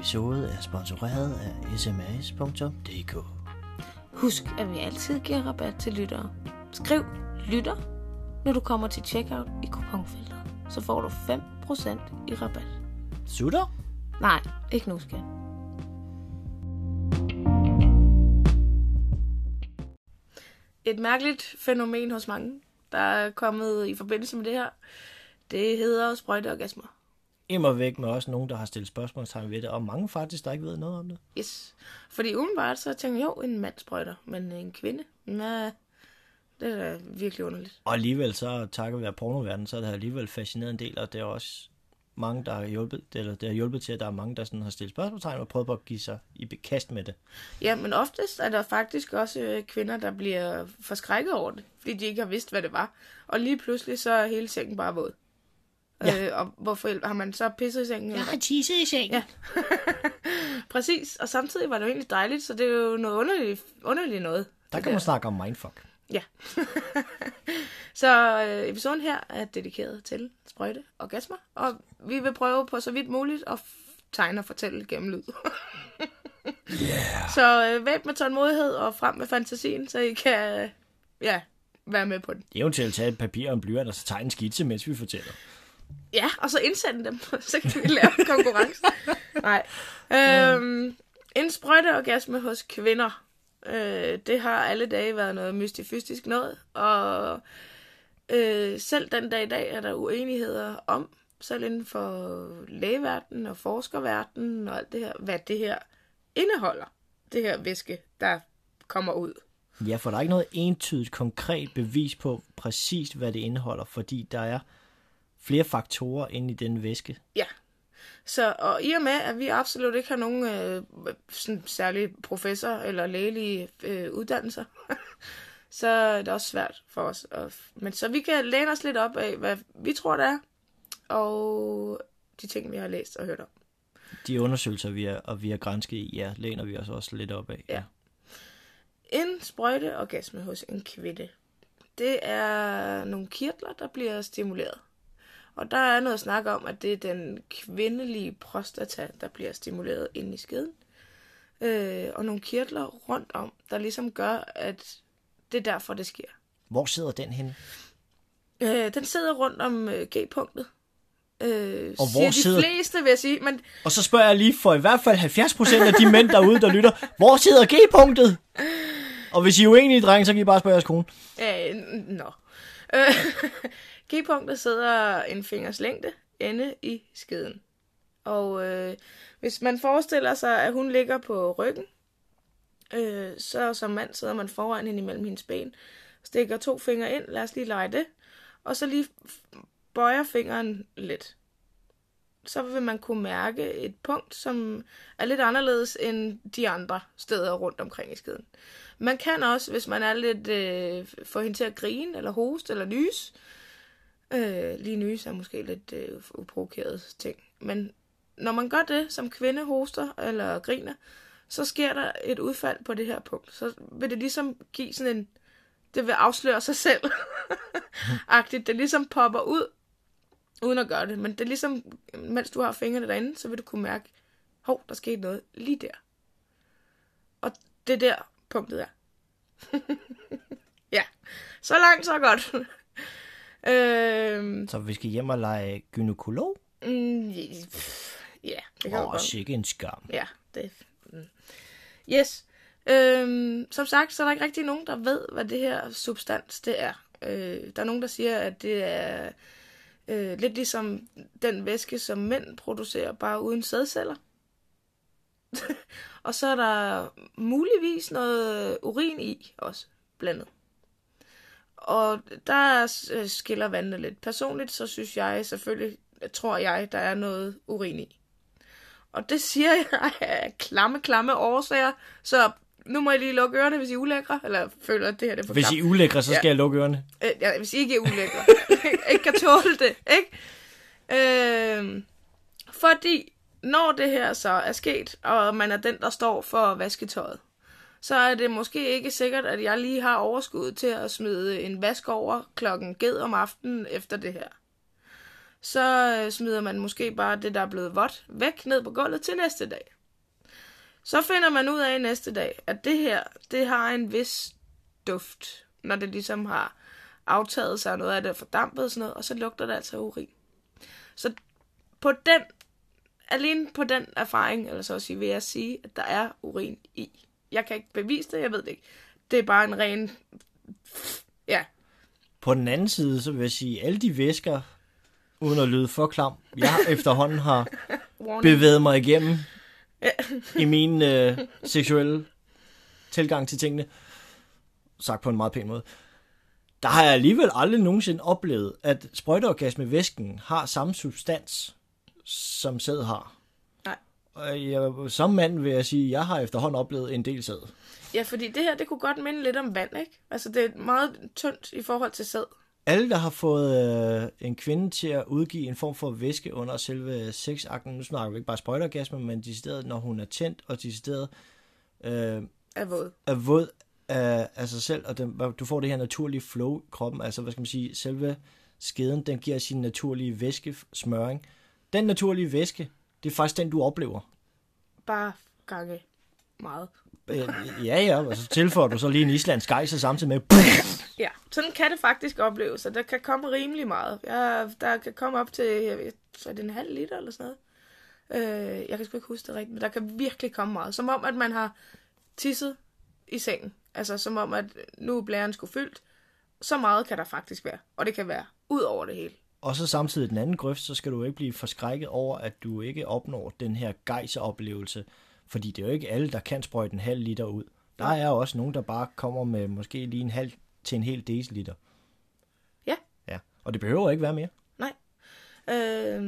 episode er sponsoreret af sms.dk. Husk, at vi altid giver rabat til lyttere. Skriv lytter, når du kommer til checkout i kuponfeltet. Så får du 5% i rabat. Sutter? Nej, ikke nu, skat. Et mærkeligt fænomen hos mange, der er kommet i forbindelse med det her, det hedder sprøjteorgasmer. Immer væk med også nogen, der har stillet spørgsmålstegn ved det, og mange faktisk, der ikke ved noget om det. Yes. Fordi udenbart så tænker jeg, jo, en mand sprøjter, men en kvinde, nej, det er da virkelig underligt. Og alligevel så, takket være pornoverdenen, så er det alligevel fascineret en del, og det er også mange, der har hjulpet, eller det har hjulpet til, at der er mange, der sådan har stillet spørgsmålstegn og prøvet på at give sig i bekast med det. Ja, men oftest er der faktisk også øh, kvinder, der bliver forskrækket over det, fordi de ikke har vidst, hvad det var. Og lige pludselig så er hele sengen bare våd. Ja. Øh, og hvorfor har man så pisset i sengen? eller hvad? tisset i sengen. Ja. Præcis, og samtidig var det jo egentlig dejligt, så det er jo noget underligt, underligt noget. Der kan man snakke om mindfuck. Ja. så øh, episoden her er dedikeret til sprøjte og gasmer, og vi vil prøve på så vidt muligt at f- tegne og fortælle gennem lyd. Yeah. så øh, væb med tålmodighed og frem med fantasien, så I kan øh, ja, være med på den. Eventuelt tage et papir og en blyant, og så tegne en skitse, mens vi fortæller. Ja, og så indsende dem, så kan vi lave en konkurrence. Nej. Øhm, en sprøjteorgasme hos kvinder. Øh, det har alle dage været noget mystifystisk noget, og øh, selv den dag i dag er der uenigheder om, selv inden for lægeverdenen og forskerverdenen og alt det her, hvad det her indeholder. Det her væske, der kommer ud. Ja, for der er ikke noget entydigt konkret bevis på præcis, hvad det indeholder, fordi der er flere faktorer inde i den væske. Ja. Så, og i og med, at vi absolut ikke har nogen øh, sådan særlig professor eller lægelige øh, uddannelser, så er det også svært for os. At, men så vi kan læne os lidt op af, hvad vi tror, det er, og de ting, vi har læst og hørt om. De undersøgelser, vi er, og vi har grænsket ja, læner vi os også lidt op af. Ja. En sprøjteorgasme hos en kvinde, det er nogle kirtler, der bliver stimuleret. Og der er noget snak om, at det er den kvindelige prostata, der bliver stimuleret ind i skeden. Øh, og nogle kirtler rundt om, der ligesom gør, at det er derfor, det sker. Hvor sidder den henne? Øh, den sidder rundt om øh, G-punktet. Øh, Og hvor de sidder- fleste, vil jeg sige. Men Og så spørger jeg lige for i hvert fald 70% af de mænd derude, der lytter, hvor sidder G-punktet? Og hvis I er uenige, drenge, så kan I bare spørge jeres kone. Øh, nå. Øh, G-punktet sidder en fingers længde inde i skeden. Og øh, hvis man forestiller sig, at hun ligger på ryggen, øh, så som mand sidder man foran hende imellem hendes ben, stikker to fingre ind, lad os lige lege det, og så lige bøjer fingeren lidt. Så vil man kunne mærke et punkt, som er lidt anderledes end de andre steder rundt omkring i skeden. Man kan også, hvis man er lidt øh, få hende til at grine, eller hoste, eller nys. Øh, Øh, lige nys er måske lidt øh, uprovokeret ting. Men når man gør det, som kvinde hoster eller griner, så sker der et udfald på det her punkt. Så vil det ligesom give sådan en... Det vil afsløre sig selv. Agtigt. Det ligesom popper ud, uden at gøre det. Men det er ligesom, mens du har fingrene derinde, så vil du kunne mærke, hov, der skete noget lige der. Og det er der punktet er. ja, så langt, så godt øhm, Så vi skal hjem og lege gynekolog? mm, ja, det kan Åh, godt. sikke en skam. Ja, det mm. Yes. Øhm, som sagt, så er der ikke rigtig nogen, der ved, hvad det her substans det er. Øh, der er nogen, der siger, at det er øh, lidt ligesom den væske, som mænd producerer, bare uden sædceller. Og så er der muligvis noget urin i også blandet. Og der øh, skiller vandene lidt. Personligt så synes jeg selvfølgelig, tror jeg, der er noget urin i. Og det siger jeg af klamme, klamme årsager. Så nu må I lige lukke ørerne, hvis I er ulækre. Eller føler, at det her det er for Hvis I klamt. er ulækre, så skal Ja. jeg lukke ørerne. Øh, ja, hvis I ikke er ulækre. ikke kan tåle det, ikke? Øh, fordi når det her så er sket, og man er den, der står for vasketøjet, så er det måske ikke sikkert, at jeg lige har overskud til at smide en vask over klokken ged om aftenen efter det her. Så øh, smider man måske bare det, der er blevet vådt, væk ned på gulvet til næste dag. Så finder man ud af næste dag, at det her, det har en vis duft, når det ligesom har aftaget sig, noget af det er fordampet og sådan noget, og så lugter det altså urin. Så på den, alene på den erfaring, eller så at sige, vil jeg sige, at der er urin i. Jeg kan ikke bevise det, jeg ved det ikke. Det er bare en ren... Ja, På den anden side, så vil jeg sige, alle de væsker, uden at lyde for klam, jeg efterhånden har bevæget mig igennem i min øh, seksuelle tilgang til tingene, sagt på en meget pæn måde, der har jeg alligevel aldrig nogensinde oplevet, at sprøjteorgasmevæsken har samme substans, som sæd har. Og jeg, som mand vil jeg sige, at jeg har efterhånden oplevet en del sæd. Ja, fordi det her, det kunne godt minde lidt om vand, ikke? Altså, det er meget tyndt i forhold til sæd. Alle, der har fået øh, en kvinde til at udgive en form for væske under selve sexakten, nu snakker vi ikke bare sprøjteorgasme, men decideret, når hun er tændt, og decideret øh, Er våd. er våd af, af sig selv, og den, du får det her naturlige flow i kroppen, altså hvad skal man sige, selve skeden, den giver sin naturlige væskesmøring. Den naturlige væske, det er faktisk den, du oplever. Bare gange meget. Øh, Ja, ja, og så tilføjer du så lige en islandsk gejser samtidig med, Ja, sådan kan det faktisk opleves, og der kan komme rimelig meget. Ja, der kan komme op til, jeg ved, så er det en halv liter eller sådan noget. Øh, jeg kan sgu ikke huske det rigtigt, men der kan virkelig komme meget. Som om, at man har tisset i sengen. Altså som om, at nu er blæren skulle fyldt. Så meget kan der faktisk være. Og det kan være ud over det hele. Og så samtidig den anden grøft, så skal du ikke blive forskrækket over, at du ikke opnår den her gejseroplevelse, fordi det er jo ikke alle, der kan sprøjte en halv liter ud. Der er også nogen, der bare kommer med måske lige en halv til en hel deciliter. Ja. Ja, og det behøver ikke være mere. Nej. Øh,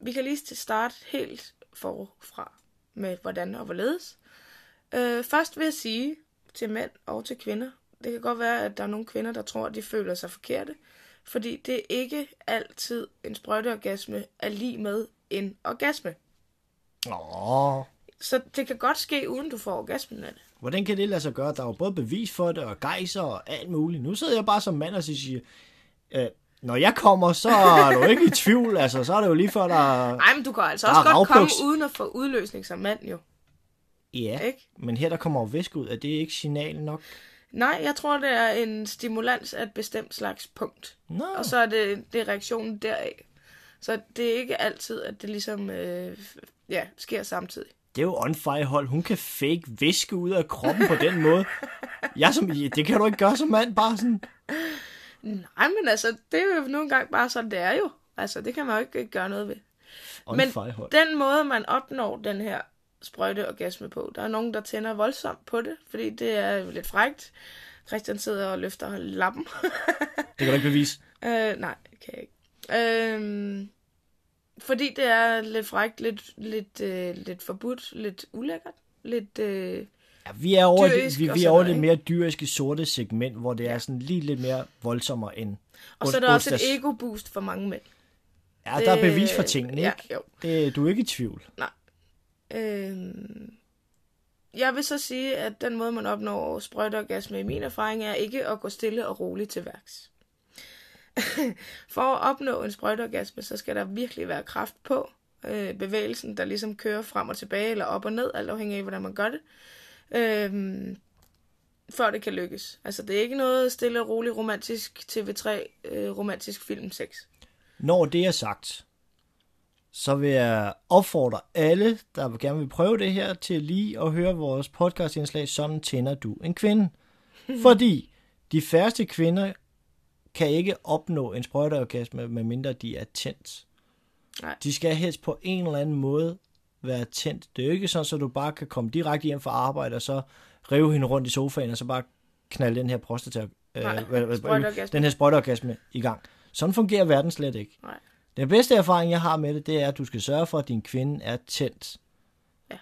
vi kan lige starte helt forfra med hvordan og hvorledes. Øh, først vil jeg sige til mænd og til kvinder, det kan godt være, at der er nogle kvinder, der tror, at de føler sig forkerte, fordi det er ikke altid en sprøjteorgasme er lige med en orgasme. Åh, Så det kan godt ske, uden du får orgasmen af det. Hvordan kan det lade sig gøre? Der er jo både bevis for det, og gejser og alt muligt. Nu sidder jeg bare som mand og siger, øh, når jeg kommer, så er du ikke i tvivl. Altså, så er det jo lige før, der... Nej, men du kan altså også godt komme ravbuks. uden at få udløsning som mand, jo. Ja, Ikke? men her der kommer jo væske ud. Er det ikke signal nok? Nej, jeg tror, det er en stimulans af et bestemt slags punkt. Nå, Og så er det, det er reaktionen deraf. Så det er ikke altid, at det ligesom øh, ja, sker samtidig. det er jo on fire hold. Hun kan fake væske ud af kroppen på den måde. Jeg som, det kan du ikke gøre som mand, bare sådan. Nej, men altså, det er jo nogle gange bare sådan, det er jo. Altså, det kan man jo ikke gøre noget ved. On Men fire hold. den måde, man opnår den her sprøjteorgasme på, der er nogen, der tænder voldsomt på det, fordi det er lidt frægt. Christian sidder og løfter lappen. Det kan du ikke bevise. øh, nej, det kan jeg ikke. Øh, fordi det er lidt frægt, lidt, lidt, øh, lidt forbudt, lidt ulækkert, lidt... Øh, Ja, vi er over, Dyrisk det, vi, vi er over det mere dyriske sorte segment, hvor det er sådan lige lidt mere voldsommere end og så er der også et ego-boost for mange mænd. Ja, der er bevis for tingene, Ja, ikke? jo. Det, du er ikke i tvivl. Øhm, jeg vil så sige, at den måde, man opnår sprøjteorgasme i min erfaring, er ikke at gå stille og roligt til værks. For at opnå en sprøjteorgasme, så skal der virkelig være kraft på. Øh, bevægelsen, der ligesom kører frem og tilbage, eller op og ned, alt afhængig af, hvordan man gør det. Øhm, før det kan lykkes. Altså, det er ikke noget stille og roligt romantisk TV3 øh, romantisk film 6. Når det er sagt, så vil jeg opfordre alle, der gerne vil prøve det her, til lige at høre vores podcastindslag, Sådan tænder du en kvinde. Fordi de færreste kvinder kan ikke opnå en sprøjteorgasme, medmindre de er tændt. Nej. De skal helst på en eller anden måde være tændt. Det er jo ikke sådan, at du bare kan komme direkte hjem fra arbejde, og så rive hende rundt i sofaen, og så bare knalde den her prostata, øh, Nej, sprøjteorgasme. den her sprøjteorgasme i gang. Sådan fungerer verden slet ikke. Nej. Den bedste erfaring, jeg har med det, det er, at du skal sørge for, at din kvinde er tændt. Ja.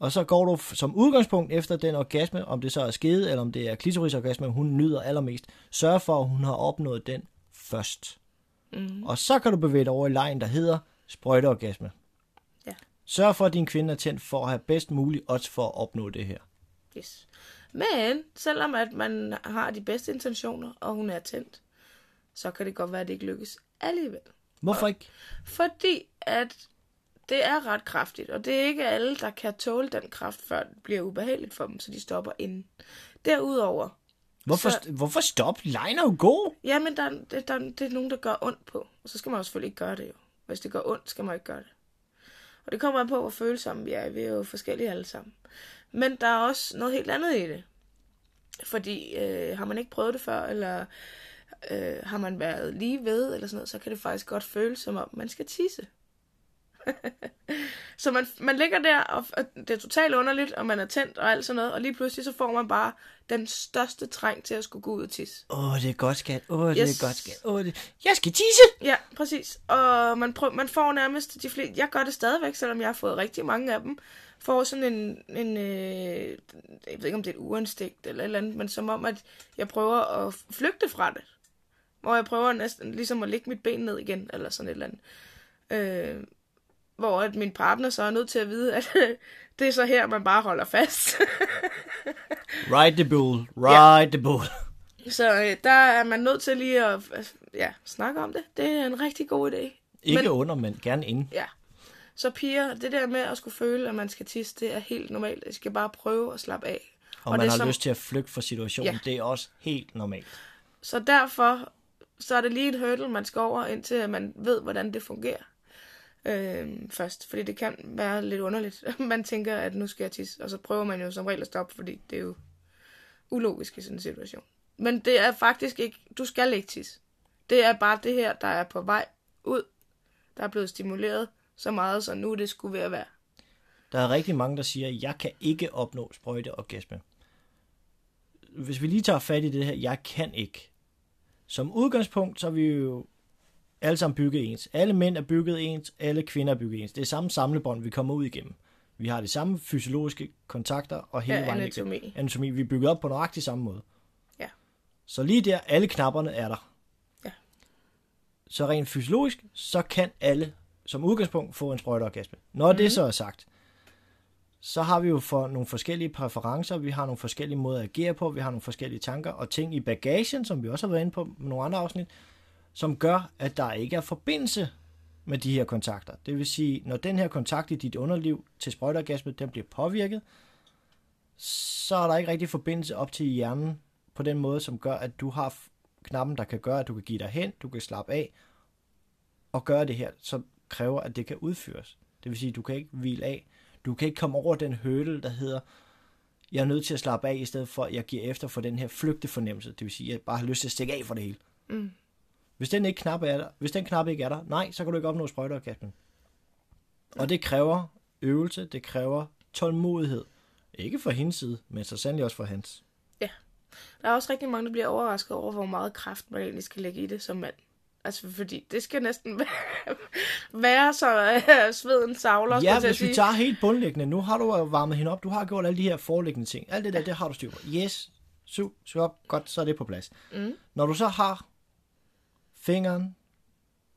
Og så går du som udgangspunkt efter den orgasme, om det så er skede, eller om det er klitorisorgasme, hun nyder allermest. Sørg for, at hun har opnået den først. Mm. Og så kan du bevæge dig over i lejen, der hedder sprøjteorgasme. Ja. Sørg for, at din kvinde er tændt for at have bedst mulig odds for at opnå det her. Yes. Men selvom at man har de bedste intentioner, og hun er tændt, så kan det godt være, at det ikke lykkes alligevel. Hvorfor ikke? Fordi at det er ret kraftigt, og det er ikke alle, der kan tåle den kraft, før det bliver ubehageligt for dem, så de stopper inden. Derudover, Hvorfor, Så- hvorfor stop? Lejen er jo god. jamen der, der, der, det er nogen, der gør ondt på, og så skal man jo selvfølgelig ikke gøre det jo. Hvis det gør ondt, skal man ikke gøre det. Og det kommer an på, hvor følsomme vi er. Vi er jo forskellige alle sammen. Men der er også noget helt andet i det. Fordi øh, har man ikke prøvet det før, eller øh, har man været lige ved, eller sådan noget, så kan det faktisk godt føles som om, man skal tisse. så man, man ligger der, og og det er totalt underligt, og man er tændt og alt sådan noget, og lige pludselig så får man bare den største træng til at skulle gå ud og tisse. Åh, oh, det er godt, skat. Åh, oh, det Yes. er godt, skat. Åh, oh, det... Jeg skal tisse! Ja, præcis. Og man, prøv, man får nærmest de fleste... Jeg gør det stadigvæk, selvom jeg har fået rigtig mange af dem. Får sådan en... en øh, jeg ved ikke, om det er et uanstigt eller et eller andet, men som om, at jeg prøver at flygte fra det. Hvor jeg prøver næsten ligesom at lægge mit ben ned igen, eller sådan et eller andet. Øh, hvor at min partner så er nødt til at vide, at det er så her, man bare holder fast. Ride the bull. Ride the bull. så øh, der er man nødt til lige at øh, ja, snakke om det. Det er en rigtig god idé. Ikke Men- under, men gerne inden. Ja. Så piger, det der med at skulle føle, at man skal tisse, det er helt normalt. Jeg skal bare prøve at slappe af. Og, og man det har som- lyst til at flygte fra situationen. Ja. Det er også helt normalt. Så derfor, så er det lige en hurdle, man skal over, indtil man ved, hvordan det fungerer. øh, først, fordi det kan være lidt underligt. Man tænker, at nu skal jeg tisse, og så prøver man jo som regel at stoppe, fordi det er jo ulogisk i sådan en situation. Men det er faktisk ikke, du skal ikke tisse. Det er bare det her, der er på vej ud, der er blevet stimuleret så meget, så nu det skulle være værd. Der er rigtig mange, der siger, at jeg kan ikke opnå sprøjteorgasme. Hvis vi lige tager fat i det her, jeg kan ikke. Som udgangspunkt, så er vi jo alle sammen bygget ens. Alle mænd er bygget ens, alle kvinder er bygget ens. Det er samme samlebånd, vi kommer ud igennem. Vi har de samme fysiologiske kontakter og hele Ja, vejen anatomi. igennem. Anatomi. Vi er bygget op på nøjagtig samme måde. Ja. Så lige der, alle knapperne er der. Ja. Så rent fysiologisk, så kan alle som udgangspunkt få en sprøjteorgasme. Når mm-hmm. det så er sagt, så har vi jo for nogle forskellige præferencer, vi har nogle forskellige måder at agere på, vi har nogle forskellige tanker og ting i bagagen, som vi også har været inde på med nogle andre afsnit, som gør, at der ikke er forbindelse med de her kontakter. Det vil sige, når den her kontakt i dit underliv til sprøjteorgasme, den bliver påvirket, så er der ikke rigtig forbindelse op til hjernen på den måde, som gør, at du har knappen, der kan gøre, at du kan give dig hen, du kan slappe af og gøre det her, som kræver, at det kan udføres. Det vil sige, du kan ikke hvile af. Du kan ikke komme over den hurdle, der hedder, jeg er nødt til at slappe af, i stedet for, at jeg giver efter for den her flygtefornemmelse. Det vil sige, at jeg bare har lyst til at stikke af for det hele. Mm. Hvis den, ikke knap er der, hvis den knap ikke er der, nej, så kan du ikke opnå sprøjteorgasmen. Og det kræver øvelse, det kræver tålmodighed. Ikke for hendes side, men så sandelig også for hans. Der er også rigtig mange, der bliver overrasket over, hvor meget kraft man egentlig skal lægge i det som mand. Altså, fordi det skal næsten være, være så øh, sveden savler, Ja, hvis vi tager helt bundlæggende, nu har du varmet hende op, du har gjort alle de her foreliggende ting. Alt det der, det har du styr på. Yes, su, su op, godt, så er det på plads. Mm. Når du så har fingeren,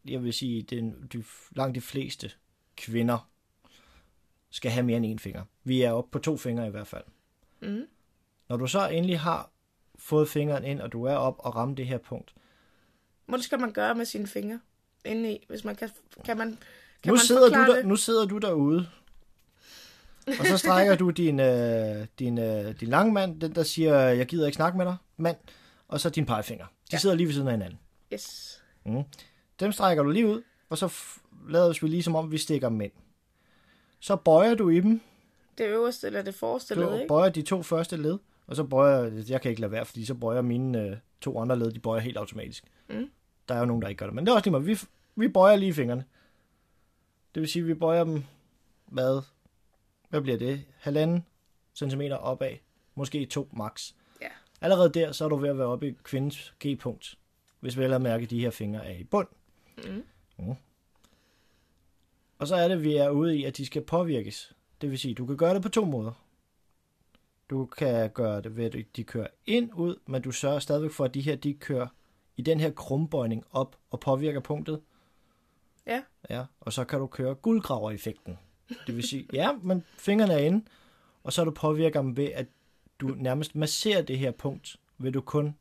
jeg vil sige, den, de, langt de fleste kvinder skal have mere end en finger. Vi er oppe på to fingre i hvert fald. Mm. Når du så endelig har fået fingeren ind, og du er op og ramme det her punkt, Hvordan skal man gøre med sine fingre indeni, hvis man kan, kan man, kan nu, man sidder du der, det? nu sidder du derude, og så strækker du din, øh, din, øh, din lange mand, den der siger, jeg gider ikke snakke med dig, mand, og så din pegefinger. De Ja. sidder lige ved siden af hinanden. Yes. Mm. Dem strækker du lige ud, og så f- lader vi lige som om, vi stikker dem ind. Så bøjer du i dem, Det øverste eller det forreste led, du ikke? bøjer de to første led, og så bøjer, jeg kan ikke lade være, fordi så bøjer mine øh, to andre led, de bøjer helt automatisk. Mm. Der er jo nogen, der ikke gør det, men det er også lige meget. Vi, vi bøjer lige fingrene. Det vil sige, at vi bøjer dem, hvad, hvad bliver det? Halvanden centimeter opad, måske to max. Ja. Allerede der, så er du ved at være oppe i kvindens G-punkt, hvis vel at mærke, at de her fingre er i bund. Mm. Mm. Og så er det, vi er ude i, at de skal påvirkes. Det vil sige, du kan gøre det på to måder. Du kan gøre det ved, at de kører ind ud, men du sørger stadigvæk for, at de her, de kører i den her krumbøjning op og påvirker punktet. Ja. Ja, og så kan du køre guldgraver-effekten. Det vil sige, ja, men fingrene er inde, og så du påvirker dem ved, at du nærmest masserer det her punkt, ved du kun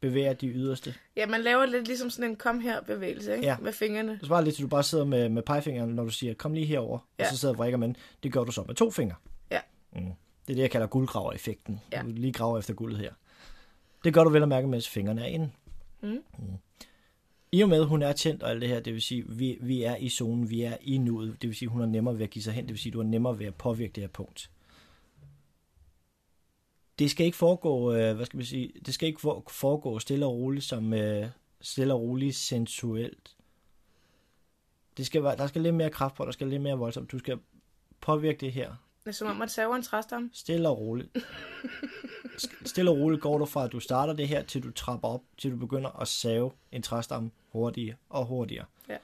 bevæger de yderste. Ja, man laver lidt ligesom sådan en kom her bevægelse, ikke? Ja. Med fingrene. Det svarer lidt til, at du bare sidder med, med pegefingeren, når du siger, kom lige herover. Ja. og så sidder og vrikker man. Det gør du så med to fingre. Ja. Mm. Det er det, jeg kalder guldgraver-effekten. Ja. Du lige graver efter guldet her. Det gør du vel at mærke, mens fingrene er inde. Mm. Mm. I og med, at hun er tændt og alt det her, det vil sige, vi, vi er i zonen, vi er i nuet, det vil sige, hun er nemmere ved at give sig hen, det vil sige, du er nemmere ved at påvirke det her punkt. Det skal ikke foregå, øh, hvad skal man sige, det skal ikke foregå stille og roligt som øh, stille og roligt sensuelt. Det skal være, der skal lidt mere kraft på, der skal lidt mere voldsomt. Du skal påvirke det her det er som om, man saver en træstamme. Stille og roligt. Stille og roligt går du fra, at du starter det her, til du trapper op, til du begynder at save en træstamme hurtigere og hurtigere. Ja.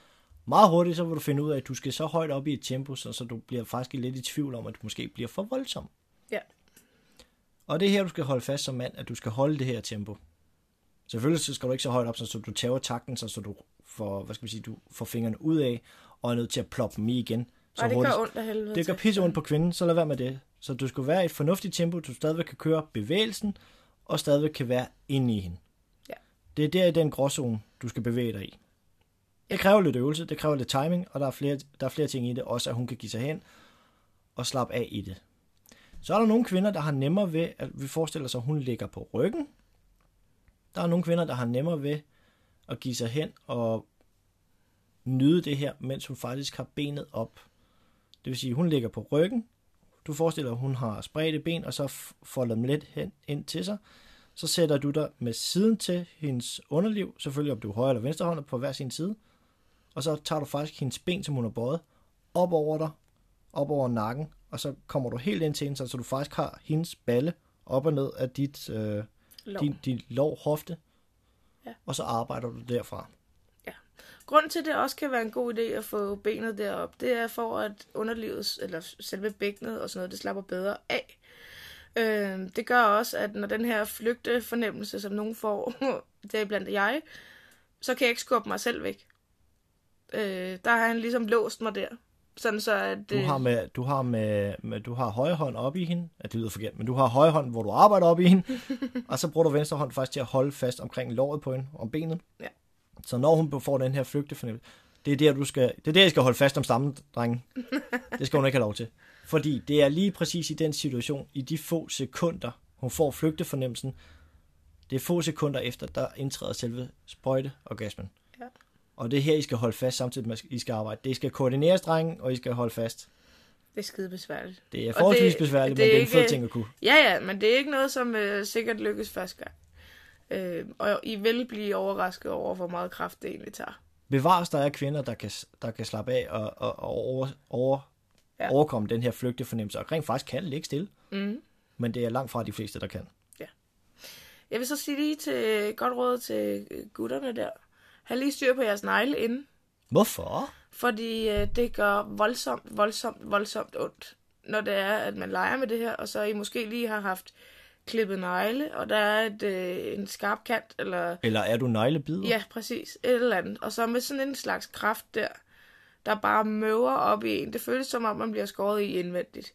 Meget hurtigt, så vil du finde ud af, at du skal så højt op i et tempo, så, så du bliver faktisk lidt i tvivl om, at du måske bliver for voldsom. Ja. Og det er her, du skal holde fast som mand, at du skal holde det her tempo. Selvfølgelig så skal du ikke så højt op, så du tager takten, så, du får, hvad skal vi sige, du får fingrene ud af, og er nødt til at ploppe dem i igen. Så Og det hurtigt, gør ondt af helvede. det gør pisse ondt på kvinden, så lad være med det. Så du skal være i et fornuftigt tempo, du stadigvæk kan køre bevægelsen, og stadigvæk kan være inde i hende. Ja. Det er der i den gråzone, du skal bevæge dig i. Det kræver lidt øvelse, det kræver lidt timing, og der er flere, der er flere ting i det, også at hun kan give sig hen og slappe af i det. Så er der nogle kvinder, der har nemmere ved, at vi forestiller sig, at hun ligger på ryggen. Der er nogle kvinder, der har nemmere ved at give sig hen og nyde det her, mens hun faktisk har benet op. Det vil sige, at hun ligger på ryggen. Du forestiller dig, at hun har spredte ben, og så folder dem lidt hen ind til sig. Så sætter du dig med siden til hendes underliv, selvfølgelig om du er højre eller venstre hånd på hver sin side. Og så tager du faktisk hendes ben, som hun har bøjet, op over dig, op over nakken, og så kommer du helt ind til hende, så du faktisk har hendes balle op og ned af dit, øh, Lov. din, din lov hofte. Ja. Og så arbejder du derfra. Grunden til, at det også kan være en god idé at få benet derop, det er for, at underlivet, eller selve bækkenet og sådan noget, det slapper bedre af. Øh, det gør også, at når den her flygtefornemmelse, som nogen får, det er blandt jeg, så kan jeg ikke skubbe mig selv væk. Øh, der har han ligesom låst mig der. Sådan så, at... Du øh, har, med, du har, med, med, du har højre hånd op i hende. Ja, det lyder forkert, men du har højre hånd, hvor du arbejder op i hende. og så bruger du venstre hånd faktisk til at holde fast omkring låret på hende, om benet. Ja. Så når hun får den her flygtefornemmelse, det er der, du skal, det er der, jeg skal holde fast om stammen, drenge. Det skal hun ikke have lov til. Fordi det er lige præcis i den situation, i de få sekunder, hun får flygtefornemmelsen, det er få sekunder efter, der indtræder selve sprøjteorgasmen. Ja. Og det er her, I skal holde fast, samtidig med, at I skal arbejde. Det skal koordineres, drenge, og I skal holde fast. Det er skide besværligt. Det er forholdsvis det- besværligt, det men det er en fed ting at kunne. Ja, ja, men det er ikke noget, som øh, sikkert lykkes første gang. Øh, og I vil blive overrasket over, hvor meget kraft det egentlig tager. Bevares, der er kvinder, der kan, der kan slappe af og, og, og over, over, Ja. ja. overkomme den her flygtefornemmelse, og rent faktisk kan ligge stille. Mm. Men det er langt fra de fleste, der kan. Jeg vil så sige lige til godt råd til gutterne der. Ha' lige styr på jeres negle inden. Hvorfor? Fordi øh, det gør voldsomt, voldsomt, voldsomt ondt. Når det er, at man leger med det her, og så I måske lige har haft klippet negle, og der er et, øh, en skarp kant, eller Eller er du neglebider? Ja, præcis. Et eller andet. Og så med sådan en slags kraft der, der bare møver op i en. Det føles som om, man bliver skåret i indvendigt.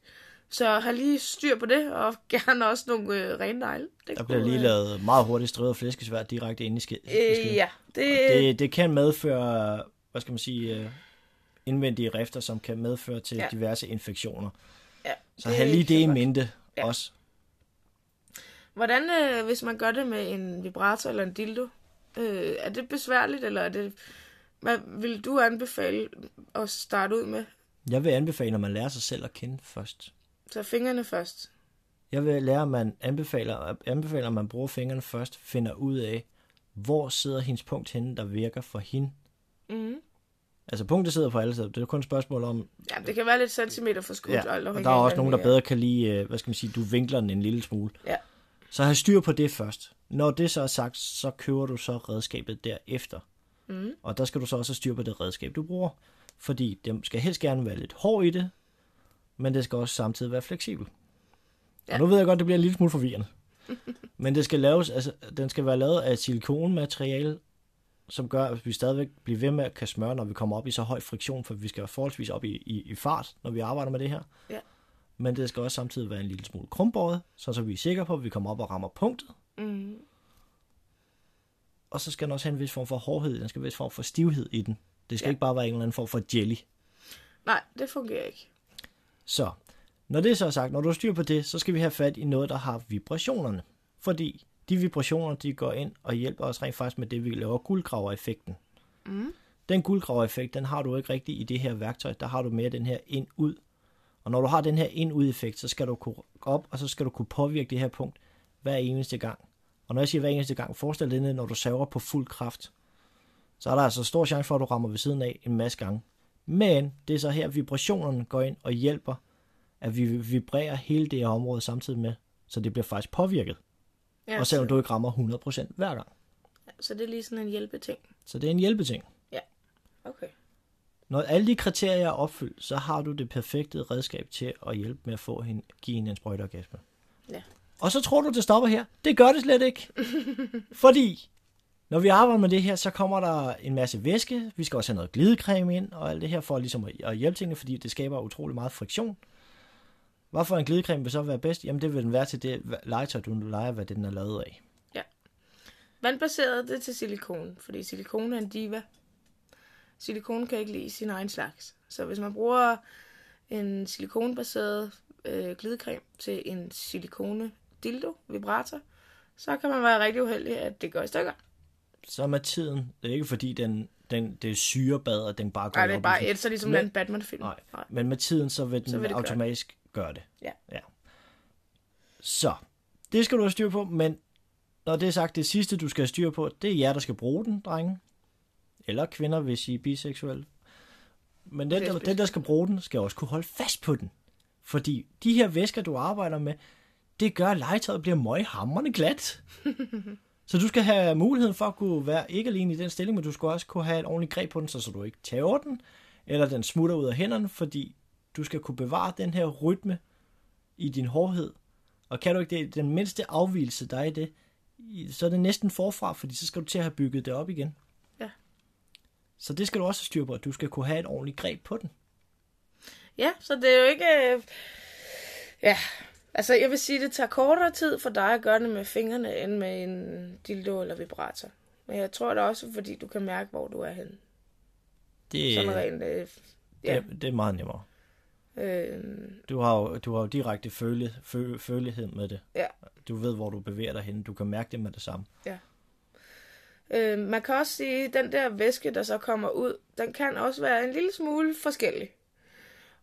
Så har lige styr på det, og gerne også nogle øh, rene negle. Det Der bliver lige øh, lavet meget hurtigt strøget flæskesvær direkte ind i skiden. Øh, ja, det, det, det kan medføre, hvad skal man sige, øh, indvendige rifter, som kan medføre til Ja. diverse infektioner. ja, Så have lige det i godt. mente ja. også. Hvordan, øh, hvis man gør det med en vibrator eller en dildo, øh, er det besværligt, eller er det... Hvad vil du anbefale at starte ud med? Jeg vil anbefale, at man lærer sig selv at kende først. Så fingrene først. Jeg vil lære, at man anbefaler, anbefaler, at man bruger fingrene først, finder ud af, hvor sidder hendes punkt henne, der virker for hende. Mm. Altså punktet sidder på alle steder. Det er kun et spørgsmål om... Ja, det kan være lidt centimeter for skudt. Ja, og der er også nogen, der bedre kan lide, øh, hvad skal man sige, du vinkler den en lille smule. Ja. Så have styr på det først. Når det så er sagt, så køber du så redskabet derefter. Mm. Og der skal du så også have styr på det redskab, du bruger. fordi det skal helst gerne være lidt hård i det, men det skal også samtidig være fleksibel. Ja. Ja. Og nu ved jeg godt, det bliver en lille smule forvirrende. men det skal laves, altså, den skal være lavet af silikonmateriale, som gør, at vi stadigvæk bliver ved med at kan smøre, når vi kommer op i så høj friktion, for vi skal være forholdsvis op i, i, i fart, når vi arbejder med det her. Ja. Men det skal også samtidig være en lille smule krumbåret, så, så vi er sikre på, at vi kommer op og rammer punktet. Mm. Og så skal den også have en vis form for hårdhed, den skal have en vis form for stivhed i den. Det skal ja. Ikke bare være en eller anden form for jelly. Nej, det fungerer ikke. Så, når det så er sagt, når du styr på det, så skal vi have fat i noget, der har vibrationerne. Fordi de vibrationer, de går ind og hjælper os rent faktisk med det, vi laver guldgravereffekten. Mm. Den guldgravereffekt, den har du ikke rigtig i det her værktøj. Der har du mere den her ind-ud. Og når du har den her ind-ud-effekt, så skal du kunne op, og så skal du kunne påvirke det her punkt hver eneste gang. Og når jeg siger hver eneste gang, forestil dig det, når du saver på fuld kraft. Så er der altså stor chance for, at du rammer ved siden af en masse gange. Men det er så her, vibrationerne går ind og hjælper, at vi vibrerer hele det her område samtidig med, så det bliver faktisk påvirket. Ja, Og selvom så, du ikke rammer 100% hver gang. så det er lige sådan en hjælpeting. Så det er en hjælpeting. Okay. Når alle de kriterier er opfyldt, så har du det perfekte redskab til at hjælpe med at få hende, give hende en sprøjteorgasme. Ja. Og så tror du, det stopper her. Det gør det slet ikke. Fordi, når vi arbejder med det her, så kommer der en masse væske. Vi skal også have noget glidecreme ind og alt det her, for ligesom at- hjælpe tingene, fordi det skaber utrolig meget friktion. Hvorfor en glidecreme vil så være bedst? Jamen, det vil den være til det legetøj, du leger, hvad den er lavet af. Vandbaseret, det er til silikon, fordi silikon er en diva. Silikon kan ikke lide sin egen slags. Så hvis man bruger en silikonbaseret øh, glidecreme til en silikone dildo, vibrator, så kan man være rigtig uheldig, at det går i stykker. Så med tiden, det er ikke fordi, den, den, det er syrebad, og den bare går Nej, det er op bare et, så ligesom Men- en Batman-film. Nej, men med tiden, så vil den Så vil det gøre automatisk gøre det. Ja. ja. Så, det skal du have styr på, men når det er sagt, det sidste, du skal have styr på, det er jer, der skal bruge den, drenge. Eller kvinder, hvis I er biseksuelle. Men den, der, den, der skal bruge den, skal også kunne holde fast på den. Fordi de her væsker, du arbejder med, det gør, at legetøjet bliver møghamrende glat. så du skal have muligheden for at kunne være ikke alene i den stilling, men du skal også kunne have et ordentligt greb på den, så, så du ikke tager den, eller den smutter ud af hænderne, fordi du skal kunne bevare den her rytme i din hårdhed. Og kan du ikke det, den mindste afvielse, der er i det, så er det næsten forfra, fordi så skal du til at have bygget det op igen. Ja. Så det skal du også have styr på, at du skal kunne have et ordentligt greb på den. Ja, så det er jo ikke... øh, Ja, altså jeg vil sige, det tager kortere tid for dig at gøre det med fingrene, end med en dildo eller vibrator. Men jeg tror det også, fordi du kan mærke, hvor du er henne. Det, Sådan rent... Øh, ja, det, det er meget nemmere. øh, Du har jo, du har jo direkte føle, følelighed med det. ja. Du ved, hvor du bevæger dig hen. Du kan mærke det med det samme. Øh, man kan også sige, at den der væske, der så kommer ud, den kan også være en lille smule forskellig.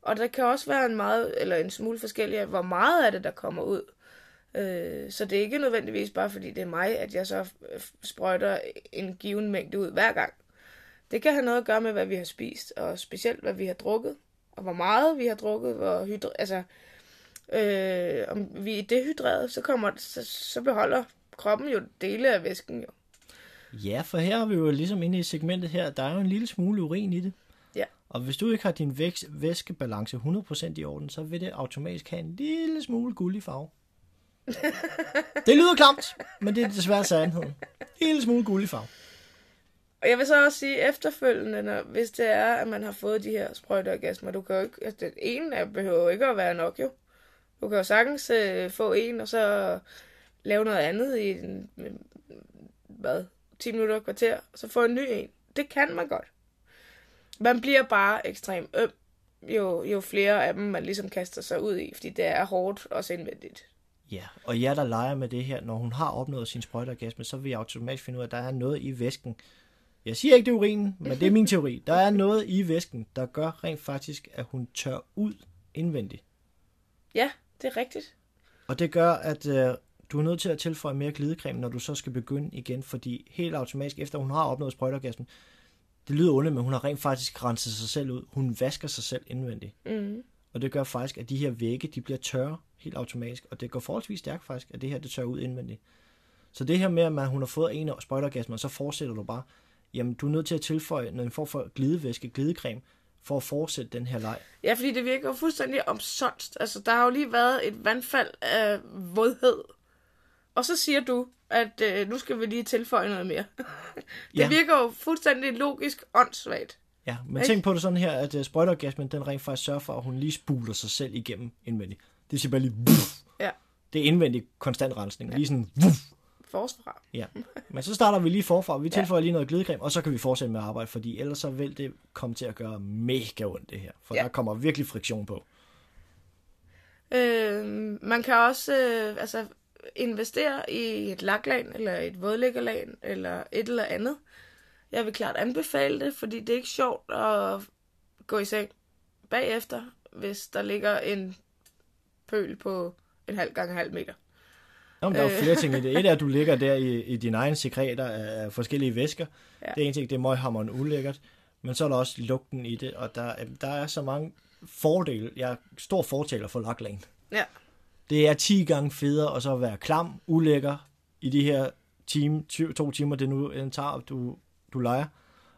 Og der kan også være en meget, eller en smule forskellig af, hvor meget af det, der kommer ud. Øh, så det er ikke nødvendigvis bare fordi det er mig, at jeg så sprøjter en given mængde ud hver gang. Det kan have noget at gøre med, hvad vi har spist, og specielt hvad vi har drukket, og hvor meget vi har drukket, hvor hydre, altså, øh, om vi er dehydreret, så, kommer, så, så beholder kroppen jo dele af væsken jo. Ja, for her er vi jo ligesom inde i segmentet her. Der er jo en lille smule urin i det. Ja. Og hvis du ikke har din væks- væskebalance 100% i orden, så vil det automatisk have en lille smule guldig farve. det lyder klamt, men det er desværre sandheden. En lille smule guldig farve. Og jeg vil så også sige efterfølgende, når, hvis det er, at man har fået de her sprøjteorgasmer, du kan jo ikke, altså, den ene af behøver ikke at være nok jo. Du kan jo sagtens øh, få en, og så lave noget andet i en, hvad, 10 minutter kvarter, og så få en ny en. Det kan man godt. Man bliver bare ekstremt øm, jo, jo flere af dem man ligesom kaster sig ud i, fordi det er hårdt også indvendigt. Ja, og jer, der leger med det her, når hun har opnået sin sprøjteorgasme, så vil jeg automatisk finde ud af, at der er noget i væsken. Jeg siger ikke, det er urinen, men det er min teori. Der er noget i væsken, der gør rent faktisk, at hun tør ud indvendigt. Ja, det er rigtigt. Og det gør, at øh, du er nødt til at tilføje mere glidecreme, når du så skal begynde igen, fordi helt automatisk, efter hun har opnået sprøjteorgasmen, det lyder ondt, men hun har rent faktisk renset sig selv ud. Hun vasker sig selv indvendigt. Mm. Og det gør faktisk, at de her vægge, de bliver tørre helt automatisk. Og det går forholdsvis stærkt faktisk, at det her, det tørrer ud indvendigt. Så det her med, at hun har fået en sprøjteorgasme, og så fortsætter du bare, jamen du er nødt til at tilføje en form for glidevæske, glidecreme, for at fortsætte den her leg. Ja, fordi det virker jo fuldstændig omsonst. Altså, der har jo lige været et vandfald af vådhed. Og så siger du, at øh, nu skal vi lige tilføje noget mere. det Ja. virker jo fuldstændig logisk åndssvagt. Ja, men Ikke? tænk på det sådan her, at uh, sprøjteorgasmen, den rent faktisk sørger for, at hun lige spuler sig selv igennem indvendigt. Det siger bare lige, vuff. Ja, Det er indvendig konstant rensning. Lige sådan, vuff. forsvar. Ja. Men så starter vi lige forfra. Vi tilføjer lige noget glidecreme, og så kan vi fortsætte med at arbejde, fordi ellers så vil det komme til at gøre mega ondt det her. For Ja. der kommer virkelig friktion på. Øh, man kan også øh, altså, investere i et laklag, eller et vådlæggerlag, eller et eller andet. Jeg vil klart anbefale det, fordi det er ikke sjovt at gå i seng bagefter, hvis der ligger en pøl på en halv gange halv meter. Nå, men der er jo Øh. flere ting i det. Et er, at du ligger der i, i dine egne sekreter af forskellige væsker. Ja. Det er en ting, det er møghammerende ulækkert. Men så er der også lugten i det, og der, der er så mange fordele. Jeg er stor fortaler for laklagen. Ja, Det er 10 gange federe at så være klam, ulækker i de her time, ty- to timer, det nu en tager, du, du leger.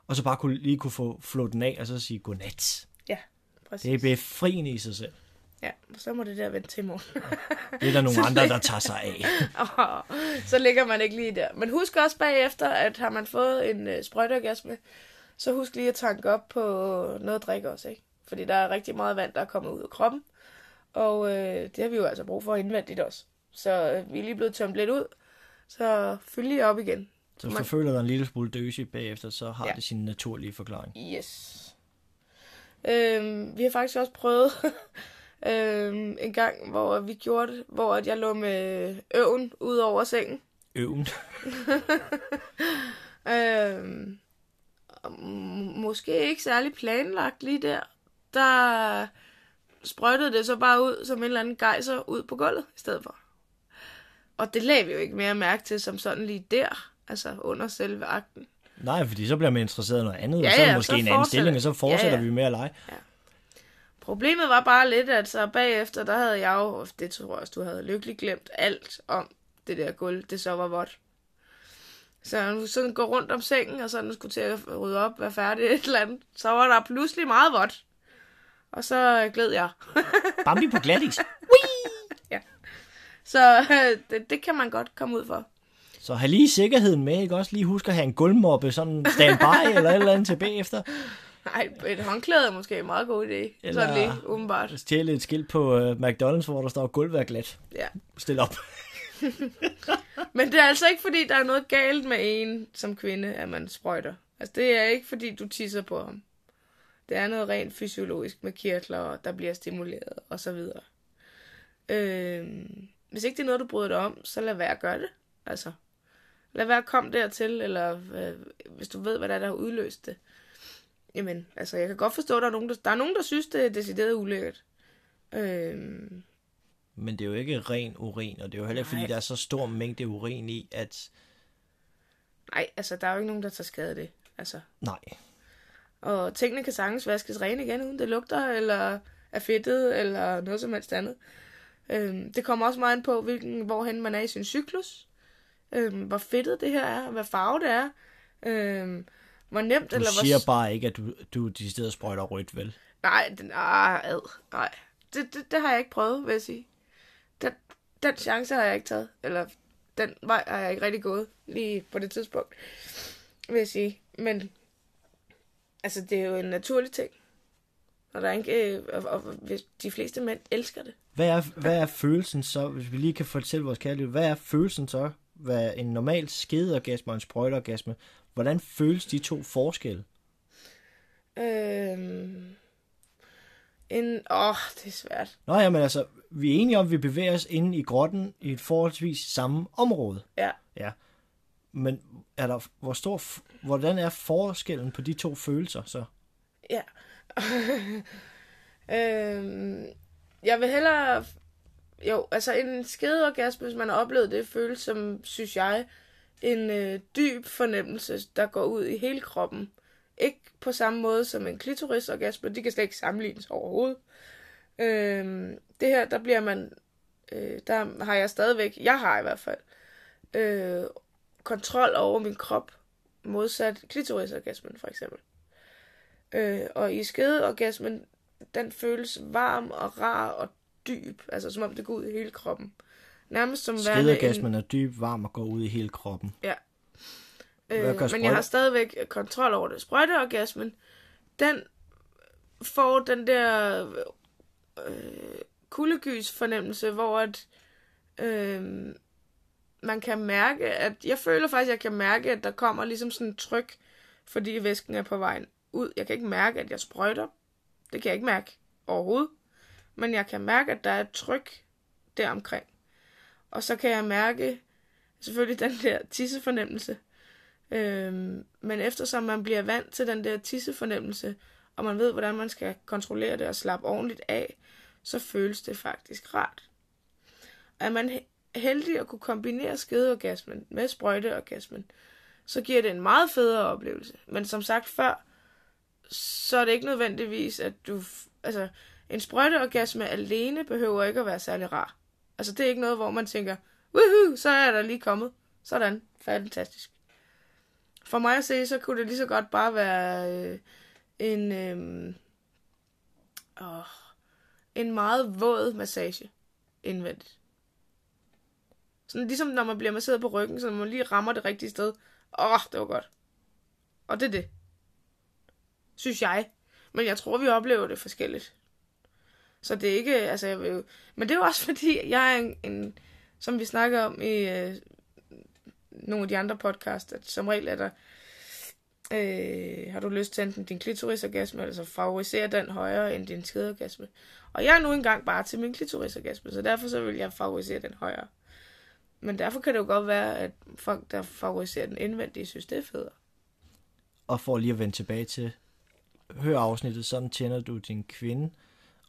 Og så bare kunne, lige kunne få flået den af, og så sige godnat. ja, præcis. Det er befriende i sig selv. Ja, så må det der vente til i morgen. Det er der nogle andre, der tager sig af. Så ligger man ikke lige der. Men husk også bagefter, at har man fået en øh, sprøjteorgasme, så husk lige at tanke op på noget at drikke også, ikke? Fordi der er rigtig meget vand, der er kommet ud af kroppen. Og øh, det har vi jo altså brug for indvendigt også. Så øh, vi er lige blevet tømt lidt ud. Så fyld lige op igen. Så hvis Man- du føler dig en lille smule døsig bagefter, så har Ja. det sin naturlige forklaring. Yes. Øhm, vi har faktisk også prøvet øhm, en gang, hvor vi gjorde det, hvor at jeg lå med øven ud over sengen. Øven. Øhm, måske ikke særlig planlagt lige der. Der sprøjtede det så bare ud som en eller anden gejser ud på gulvet i stedet for. Og det lagde vi jo ikke mere mærke til som sådan lige der, altså under selve akten. Nej, fordi så bliver man interesseret i noget andet, Ja, og så er det ja, måske så en anden stilling, og så fortsætter Ja, ja, ja. ja. vi med at lege. Problemet var bare lidt, at så bagefter, der havde jeg jo, det tror jeg også, du havde lykkeligt glemt alt om det der gulv, det så var vådt. Så du sådan går rundt om sengen, og sådan skulle til at rydde op, være færdig et eller andet, så var der pludselig meget vådt. Og så gled jeg. Bambi på glatis. Så øh, det, det kan man godt komme ud for. Så have lige sikkerheden med, ikke? Også lige husk at have en gulvmoppe, sådan standby eller et eller andet til bagefter. Nej, et håndklæde er måske en meget god idé. Eller... Sådan lige, umiddelbart. Stjæle et skilt på uh, McDonald's, hvor der står gulvet er glat. Ja. Stil op. Men det er altså ikke, fordi der er noget galt med en som kvinde, at man sprøjter. Altså, det er ikke, fordi du tisser på ham. Det er noget rent fysiologisk med kirtler, der bliver stimuleret og så videre. Øhm, hvis ikke det er noget, du bryder dig om, så lad være at gøre det. Altså, lad være at komme dertil, eller øh, hvis du ved, hvad der er, der har udløst det. Jamen, altså, jeg kan godt forstå, at der er nogen, der, der, er nogen, der synes, det er decideret ulækkert. Øhm, Men det er jo ikke ren urin, og det er jo heller ikke, fordi der er så stor mængde urin i, at... nej, altså, der er jo ikke nogen, der tager skade af det. Altså, Nej. Og tingene kan sagtens vaskes rene igen, uden det lugter, eller er fedtet, eller noget som helst andet. Øhm, det kommer også meget an på, hvilken, hvorhen man er i sin cyklus. Øhm, hvor fedtet det her er, hvad farve det er. Øhm, hvor nemt, Du eller hvor... siger bare ikke, at du, du de steder sprøjter rødt, vel? Nej, den, ah, ad, nej. Det, det, det har jeg ikke prøvet, vil jeg sige. Den, den chance har jeg ikke taget. Eller den vej har jeg ikke rigtig gået lige på det tidspunkt, vil jeg sige. Men altså, det er jo en naturlig ting. Og, der er ikke, øh, og, og, de fleste mænd elsker det. Hvad er, hvad er følelsen så, hvis vi lige kan fortælle vores kærlighed, hvad er følelsen så, hvad en normal skedeorgasme og en sprøjteorgasme, hvordan føles de to forskelle? Øhm, en, åh, det er svært. Nå ja, men altså, vi er enige om, at vi bevæger os inde i grotten i et forholdsvis samme område. Ja. Ja. Men er der, hvor stor, hvordan er forskellen på de to følelser så? Ja. øhm, jeg vil hellere... Jo, altså en skedeorgasme, hvis man har oplevet det, føles som, synes jeg, en øh, dyb fornemmelse, der går ud i hele kroppen. Ikke på samme måde som en klitorisorgasme, de kan slet ikke sammenlignes overhovedet. Øhm, det her, der bliver man... Øh, der har jeg stadigvæk, jeg har i hvert fald, øh, kontrol over min krop, modsat klitorisorgasmen for eksempel. Øh, og i skedeorgasmen, den føles varm og rar og dyb, altså som om det går ud i hele kroppen. Nærmest som værende en... Skedeorgasmen er dyb, varm og går ud i hele kroppen. Ja. Øh, men jeg har stadigvæk kontrol over det. Sprøjteorgasmen, den får den der øh, kuldegys fornemmelse, hvor at, øh, man kan mærke, at jeg føler faktisk, at jeg kan mærke, at der kommer ligesom sådan et tryk, fordi væsken er på vejen ud. Jeg kan ikke mærke, at jeg sprøjter. Det kan jeg ikke mærke overhovedet. Men jeg kan mærke, at der er et tryk deromkring. Og så kan jeg mærke selvfølgelig den der tissefornemmelse. Øhm, men eftersom man bliver vant til den der tissefornemmelse, og man ved, hvordan man skal kontrollere det og slappe ordentligt af, så føles det faktisk rart. Er man heldig at kunne kombinere skedeorgasmen med sprøjteorgasmen, så giver det en meget federe oplevelse. Men som sagt før, så er det ikke nødvendigvis, at du... Altså, en sprøjteorgasme alene behøver ikke at være særlig rar. Altså, det er ikke noget, hvor man tænker, woohoo, så er der lige kommet. Sådan, fantastisk. For mig at se, så kunne det lige så godt bare være øh, en, øh, åh, en meget våd massage indvendigt. Sådan ligesom når man bliver masseret på ryggen, så man lige rammer det rigtige sted. Åh, det var godt. Og det er det. Synes jeg. Men jeg tror, vi oplever det forskelligt. Så det er ikke, altså jeg vil men det er jo også fordi, jeg er en, en som vi snakker om i øh, nogle af de andre podcasts, at som regel er der, øh, har du lyst til enten din klitorisorgasme, eller så favorisere den højere end din skedeorgasme. Og jeg er nu engang bare til min klitorisorgasme, så derfor så vil jeg favorisere den højere. Men derfor kan det jo godt være, at folk, der favoriserer den indvendige, synes det er federe. Og for lige at vende tilbage til, hør afsnittet, sådan tænder du din kvinde,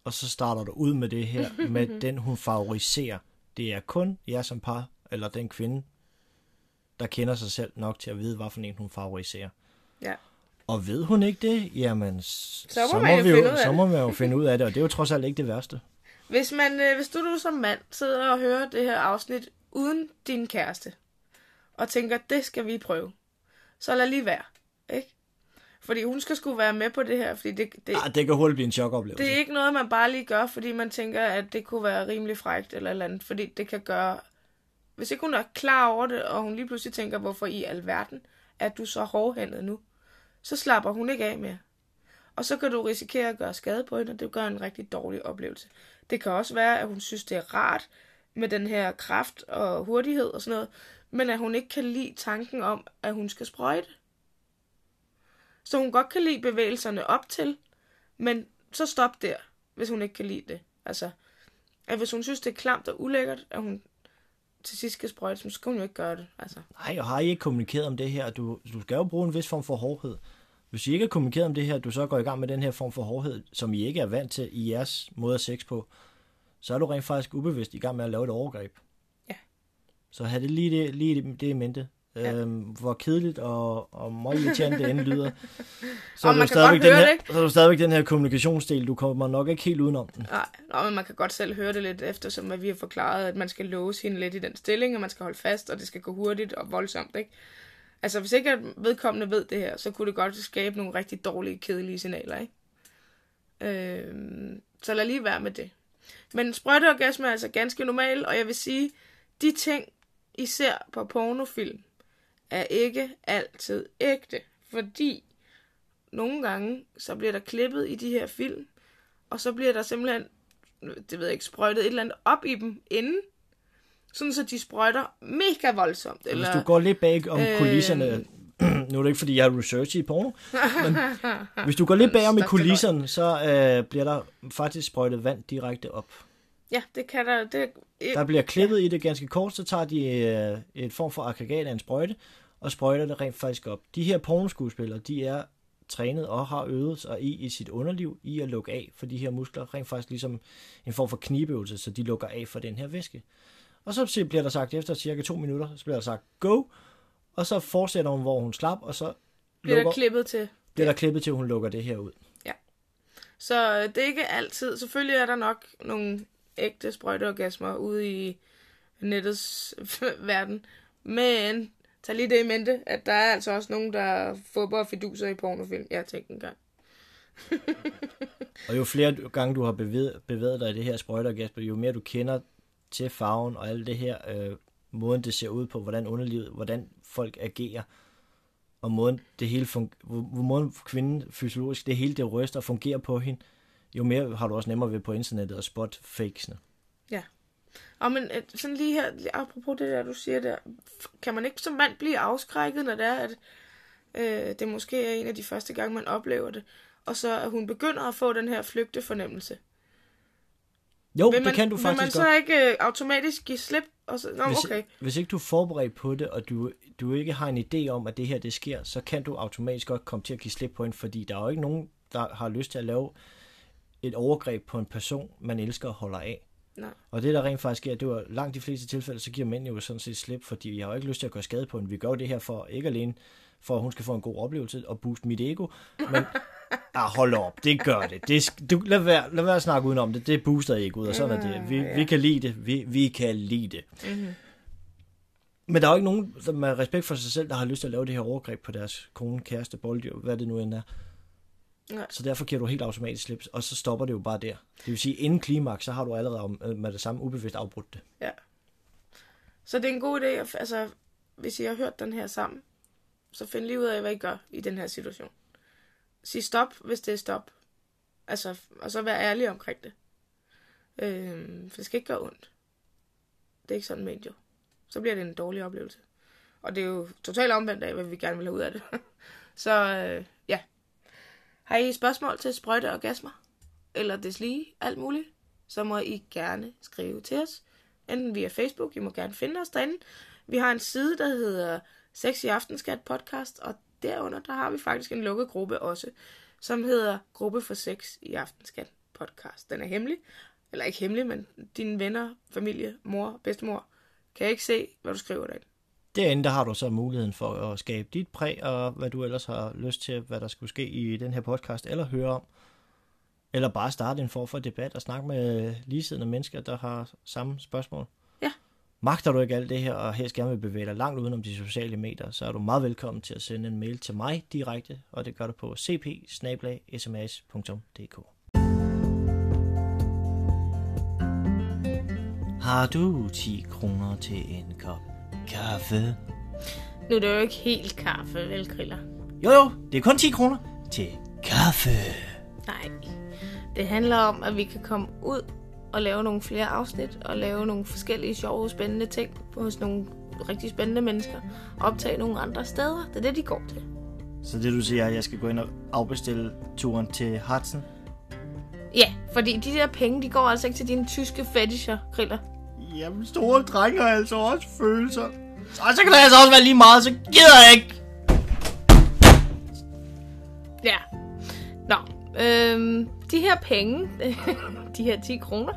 og så starter du ud med det her, med den hun favoriserer. Det er kun jer som par, eller den kvinde, der kender sig selv nok til at vide, hvad for en hun favoriserer. Ja. Og ved hun ikke det, jamen, så, må så, jo vi jo, så må man jo finde ud af det, og det er jo trods alt ikke det værste. Hvis, man, øh, hvis du, du som mand sidder og hører det her afsnit uden din kæreste, og tænker, det skal vi prøve, så lad lige være. Ikke? Fordi hun skal skulle være med på det her, fordi det, det, Ah, det kan hurtigt blive en chokoplevelse. det er ikke noget, man bare lige gør, fordi man tænker, at det kunne være rimelig frægt eller eller andet. Fordi det kan gøre... Hvis ikke hun er klar over det, og hun lige pludselig tænker, hvorfor i alverden er du så hårdhændet nu, så slapper hun ikke af mere. Og så kan du risikere at gøre skade på hende, og det gør en rigtig dårlig oplevelse. Det kan også være, at hun synes, det er rart med den her kraft og hurtighed og sådan noget, men at hun ikke kan lide tanken om, at hun skal sprøjte. Så hun godt kan lide bevægelserne op til, men så stop der, hvis hun ikke kan lide det. Altså, at hvis hun synes, det er klamt og ulækkert, at hun til sidst skal sprøjte, så skal hun jo ikke gøre det. Altså. Nej, og har I ikke kommunikeret om det her? Du, du skal jo bruge en vis form for hårdhed. Hvis I ikke har kommunikeret om det her, du så går i gang med den her form for hårdhed, som I ikke er vant til i jeres måde at sex på, så er du rent faktisk ubevidst i gang med at lave et overgreb. Ja. Så have det lige det, lige det, det i mente. Ja. Øhm, hvor kedeligt og, og meget irriterende det end lyder. Så er, du stadigvæk den her, det, så er du stadigvæk den her kommunikationsdel. Du kommer nok ikke helt udenom den. Nej, nå, men man kan godt selv høre det lidt, eftersom at vi har forklaret, at man skal låse hende lidt i den stilling, og man skal holde fast, og det skal gå hurtigt og voldsomt, ikke? Altså, hvis ikke vedkommende ved det her, så kunne det godt skabe nogle rigtig dårlige, kedelige signaler, ikke? Øhm, så lad lige være med det. Men sprøjteorgasme er altså ganske normal, og jeg vil sige, de ting, I ser på pornofilm, er ikke altid ægte. Fordi nogle gange, så bliver der klippet i de her film, og så bliver der simpelthen, det ved jeg ikke, sprøjtet et eller andet op i dem inden, sådan så de sprøjter mega voldsomt. Eller... Hvis du går lidt bag om Øhm. kulisserne, nu er det ikke fordi, jeg har research i porno, men hvis du går lidt bagom i kulisserne, så øh, bliver der faktisk sprøjtet vand direkte op. Ja, det kan der, det, Der bliver klippet i det ganske kort, så tager de øh, et form for aggregat af en sprøjte, og sprøjter det rent faktisk op. De her pornoskuespillere, de er trænet og har øvet sig i, i sit underliv i at lukke af for de her muskler, rent faktisk ligesom en form for knibeøvelse, så de lukker af for den her væske. Og så bliver der sagt efter cirka to minutter, så bliver der sagt go, og så fortsætter hun, hvor hun slap, og så bliver der lukker, klippet til. bliver der klippet til, hun lukker det her ud. Så øh, det er ikke altid. Selvfølgelig er der nok nogle ægte sprøjteorgasmer ude i nettets verden. Men tag lige det i mente, at der er altså også nogen, der fupper og fiduser i pornofilm. Jeg tænkte engang. og jo flere gange du har bevæget, bevæget dig i det her sprøjtergas, jo mere du kender til farven og alt det her, øh, måden det ser ud på, hvordan underlivet, hvordan folk agerer, og måden det hele hvor måden kvinden fysiologisk, det hele det ryster og fungerer på hende, jo mere har du også nemmere ved på internettet at spot fakesene. Ja. Og men øh, sådan lige her, apropos det der, du siger der, kan man ikke som mand blive afskrækket, når det er, at øh, det måske er en af de første gange, man oplever det, og så at hun begynder at få den her flygtefornemmelse? Jo, vil man, det kan du vil faktisk man godt. så ikke øh, automatisk give slip? Og så, nå, hvis, okay. hvis ikke du er forberedt på det, og du, du ikke har en idé om, at det her det sker, så kan du automatisk godt komme til at give slip på en, fordi der er jo ikke nogen, der har lyst til at lave et overgreb på en person, man elsker og holder af. Nej. Og det der rent faktisk sker, det var langt de fleste tilfælde, så giver mænd jo sådan set slip, fordi jeg har jo ikke lyst til at gøre skade på hende. Vi gør det her for ikke alene, for at hun skal få en god oplevelse og booste mit ego, men ah, hold op, det gør det. det du, lad, være, lad være at snakke udenom det, det booster egoet, og sådan er det. Vi, vi kan lide det, vi, vi kan lide det. Mm-hmm. Men der er jo ikke nogen, der med respekt for sig selv, der har lyst til at lave det her overgreb på deres kone, kæreste, bolddyr, hvad det nu end er. Nej. Så derfor giver du helt automatisk slip, og så stopper det jo bare der. Det vil sige, inden klimaks, så har du allerede øh, med det samme ubevidst afbrudt det. Ja. Så det er en god idé, altså, hvis I har hørt den her sammen, så find lige ud af, hvad I gør i den her situation. Sig stop, hvis det er stop. Altså, og så vær ærlig omkring det. Øh, for det skal ikke gøre ondt. Det er ikke sådan ment jo. Så bliver det en dårlig oplevelse. Og det er jo totalt omvendt af, hvad vi gerne vil have ud af det. så øh, ja. Har I spørgsmål til sprøjte og gasmer? Eller deslige, alt muligt? Så må I gerne skrive til os. Enten via Facebook, I må gerne finde os derinde. Vi har en side, der hedder Sex i aften skal et podcast, og derunder, der har vi faktisk en lukket gruppe også, som hedder Gruppe for Sex i aften skal podcast. Den er hemmelig, eller ikke hemmelig, men dine venner, familie, mor, bedstemor, kan ikke se, hvad du skriver derinde. Derinde der har du så muligheden for at skabe dit præg, og hvad du ellers har lyst til, hvad der skulle ske i den her podcast, eller høre om. Eller bare starte en form for debat og snakke med ligesidende mennesker, der har samme spørgsmål. Magter du ikke alt det her, og helst gerne vil bevæge dig langt udenom de sociale medier, så er du meget velkommen til at sende en mail til mig direkte, og det gør du på cp Har du 10 kroner til en kop kaffe? Nu er det jo ikke helt kaffe, vel, Griller? Jo jo, det er kun 10 kroner til kaffe. Nej. Det handler om, at vi kan komme ud og lave nogle flere afsnit, og lave nogle forskellige sjove, spændende ting hos nogle rigtig spændende mennesker, og optage nogle andre steder. Det er det, de går til. Så det du siger, er, at jeg skal gå ind og afbestille turen til Hudson? Ja, fordi de der penge, de går altså ikke til dine tyske fetisher, Griller. Jamen, store drenge har altså også følelser. Og så kan det altså også være lige meget, så gider jeg ikke. Ja. Nå, øhm, de her penge, de her 10 kroner,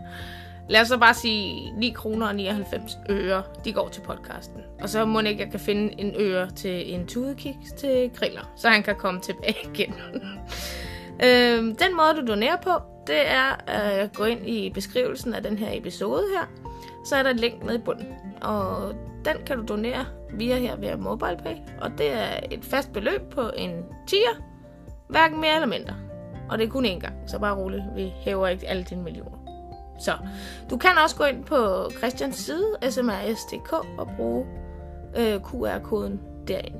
lad os så bare sige 9 kroner og 99 øre, de går til podcasten. Og så må ikke, jeg kan finde en øre til en tudekiks til griller, så han kan komme tilbage igen. øhm, den måde, du donerer på, det er at gå ind i beskrivelsen af den her episode her. Så er der et link nede i bunden, og den kan du donere via her via MobilePay. Og det er et fast beløb på en tier, hverken mere eller mindre. Og det er kun én gang, så bare roligt. Vi hæver ikke alle dine millioner. Så du kan også gå ind på Christians side, smrs.dk, og bruge øh, QR-koden derinde.